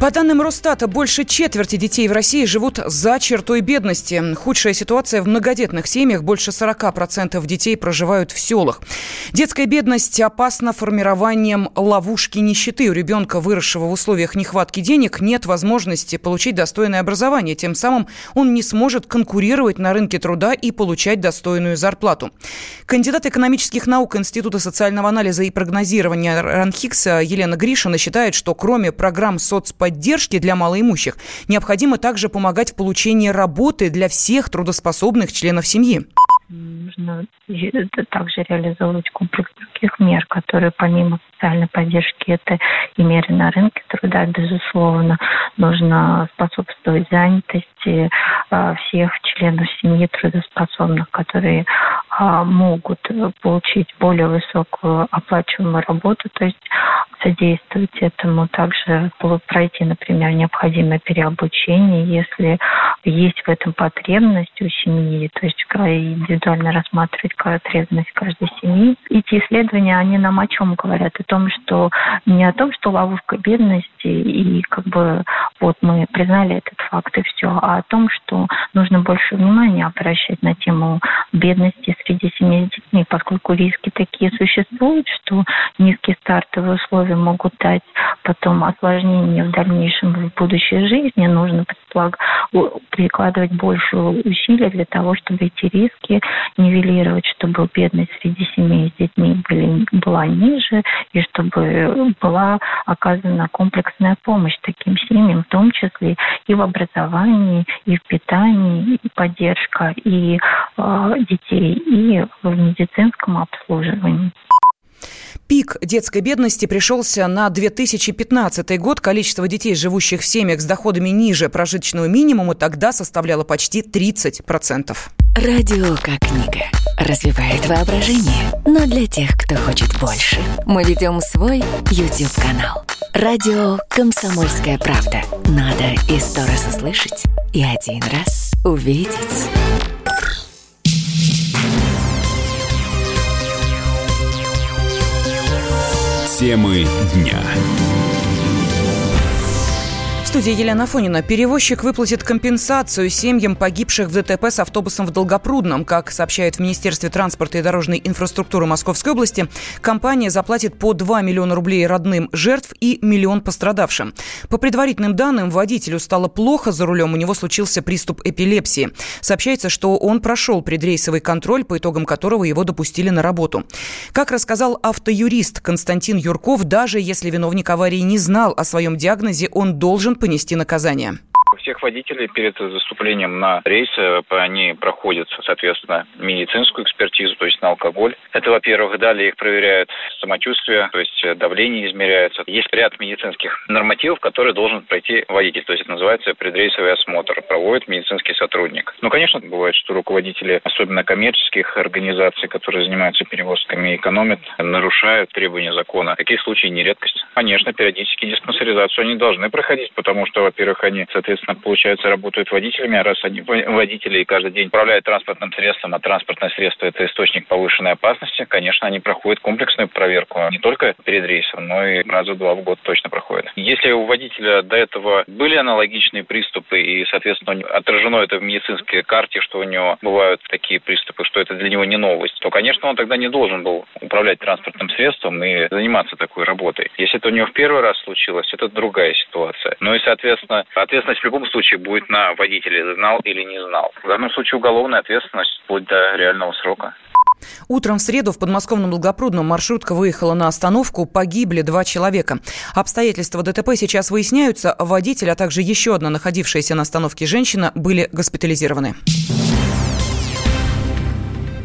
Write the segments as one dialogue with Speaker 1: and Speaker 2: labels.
Speaker 1: По данным Росстата, больше четверти детей в России живут за чертой бедности. Худшая ситуация в многодетных семьях. Больше 40% детей проживают в селах. Детская бедность опасна формированием ловушки нищеты. У ребенка, выросшего в условиях нехватки денег, нет возможности получить достойное образование. Тем самым он не сможет конкурировать на рынке труда и получать достойную зарплату. Кандидат экономических наук Института социального анализа и прогнозирования РАНХИКСа Елена Гришина считает, что кроме программ соцподдержки поддержки для малоимущих. Необходимо также помогать в получении работы для всех трудоспособных членов семьи.
Speaker 2: Нужно также реализовывать комплекс других мер, которые помимо социальной поддержки, это и меры на рынке труда, безусловно, нужно способствовать занятости а, всех членов семьи трудоспособных, которые а, могут получить более высокую оплачиваемую работу, то есть содействовать этому, также пройти, например, необходимое переобучение, если есть в этом потребность у семьи, то есть индивидуально рассматривать потребность каждой семьи. Эти исследования, они нам о чем говорят? О том, что не о том, что ловушка бедности и как бы вот мы признали этот факт и все, а о том, что нужно больше внимания обращать на тему бедности среди семей с детьми, поскольку риски такие существуют, что низкие стартовые условия могут дать потом осложнения в дальнейшем в будущей жизни. Нужно прикладывать больше усилий для того, чтобы эти риски нивелировать, чтобы бедность среди семей с детьми были, была ниже, и чтобы была оказана комплексная помощь таким семьям, в том числе и в образовании, и в питании, и поддержка и э, детей, и в медицинском обслуживании.
Speaker 1: Пик детской бедности пришелся на 2015 год. Количество детей, живущих в семьях с доходами ниже прожиточного минимума, тогда составляло почти 30%.
Speaker 3: Радио как книга. Развивает воображение. Но для тех, кто хочет больше. Мы ведем свой YouTube-канал. Радио «Комсомольская правда». Надо и сто раз услышать, и один раз увидеть.
Speaker 4: Темы дня
Speaker 1: студии Елена Фонина. Перевозчик выплатит компенсацию семьям погибших в ДТП с автобусом в Долгопрудном. Как сообщает в Министерстве транспорта и дорожной инфраструктуры Московской области, компания заплатит по 2 миллиона рублей родным жертв и миллион пострадавшим. По предварительным данным, водителю стало плохо за рулем, у него случился приступ эпилепсии. Сообщается, что он прошел предрейсовый контроль, по итогам которого его допустили на работу. Как рассказал автоюрист Константин Юрков, даже если виновник аварии не знал о своем диагнозе, он должен понести наказание.
Speaker 5: Всех водителей перед заступлением на рейс э, они проходят, соответственно, медицинскую экспертизу, то есть на алкоголь. Это, во-первых. Далее их проверяют самочувствие, то есть э, давление измеряется. Есть ряд медицинских нормативов, которые должен пройти водитель. То есть это называется предрейсовый осмотр. Проводит медицинский сотрудник. Ну, конечно, бывает, что руководители, особенно коммерческих организаций, которые занимаются перевозками и экономят, нарушают требования закона. Такие случаи не редкость. Конечно, периодически диспансеризацию они должны проходить, потому что, во-первых, они, соответственно, получается, работают водителями, а раз они водители каждый день управляют транспортным средством, а транспортное средство – это источник повышенной опасности, конечно, они проходят комплексную проверку не только перед рейсом, но и раза два в год точно проходят. Если у водителя до этого были аналогичные приступы, и, соответственно, отражено это в медицинской карте, что у него бывают такие приступы, что это для него не новость, то, конечно, он тогда не должен был управлять транспортным средством и заниматься такой работой. Если это у него в первый раз случилось, это другая ситуация. Ну и, соответственно, ответственность в любом случае будет на водителе, знал или не знал. В данном случае уголовная ответственность вплоть до реального срока.
Speaker 1: Утром в среду в подмосковном Долгопрудном маршрутка выехала на остановку. Погибли два человека. Обстоятельства ДТП сейчас выясняются. Водитель, а также еще одна находившаяся на остановке женщина были госпитализированы.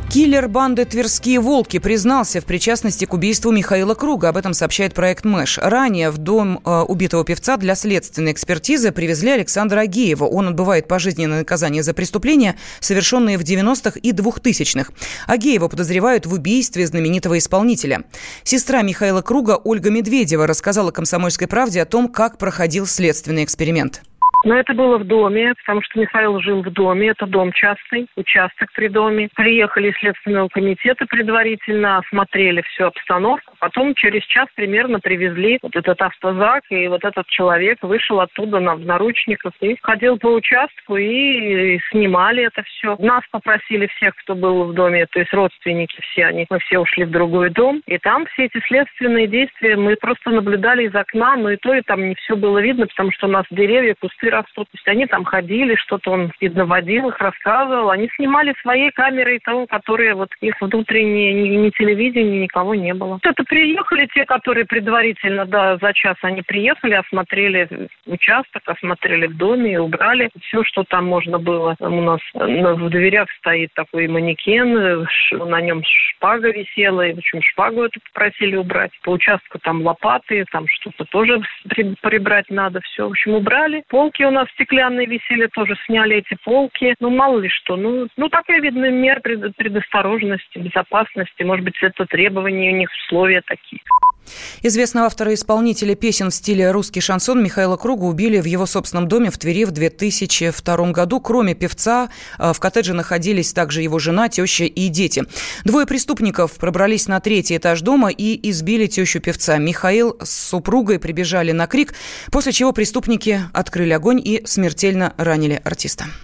Speaker 1: Киллер банды «Тверские волки» признался в причастности к убийству Михаила Круга. Об этом сообщает проект «Мэш». Ранее в дом э, убитого певца для следственной экспертизы привезли Александра Агеева. Он отбывает пожизненное наказание за преступления, совершенные в 90-х и 2000-х. Агеева подозревают в убийстве знаменитого исполнителя. Сестра Михаила Круга Ольга Медведева рассказала «Комсомольской правде» о том, как проходил следственный эксперимент
Speaker 6: Но это было в доме, потому что Михаил жил в доме. Это дом частный, участок при доме. Приехали из Следственного комитета предварительно, осмотрели всю обстановку. Потом через час примерно привезли вот этот автозак, и вот этот человек вышел оттуда на, в наручниках и ходил по участку и, и снимали это все. Нас попросили всех, кто был в доме, то есть родственники все, они, мы все ушли в другой дом. И там все эти следственные действия мы просто наблюдали из окна, но и то, и там не все было видно, потому что у нас деревья, кусты растут. То есть они там ходили, что-то он, видно, водил их, рассказывал. Они снимали своей камерой того, которые вот их внутренние, ни, ни телевидения, никого не было. Это приехали те, которые предварительно, да, за час они приехали, осмотрели участок, осмотрели в доме и убрали все, что там можно было. У нас в дверях стоит такой манекен, на нем шпага висела, и, в общем, шпагу эту попросили убрать. По участку там лопаты, там что-то тоже прибрать надо, все. В общем, убрали. Полки у нас стеклянные висели, тоже сняли эти полки. Ну, мало ли что. Ну, ну такая, видно, мер предосторожности, безопасности. Может быть, это требования у них, условия такие.
Speaker 1: Известного автора и исполнителя песен в стиле русский шансон Михаила Круга убили в его собственном доме в Твери в 2002 году. Кроме певца, э, в коттедже находились также его жена, теща и дети. Двое преступников пробрались на третий этаж дома и избили тещу певца. Михаил с супругой прибежали на крик, после чего преступники открыли огонь и смертельно ранили артиста.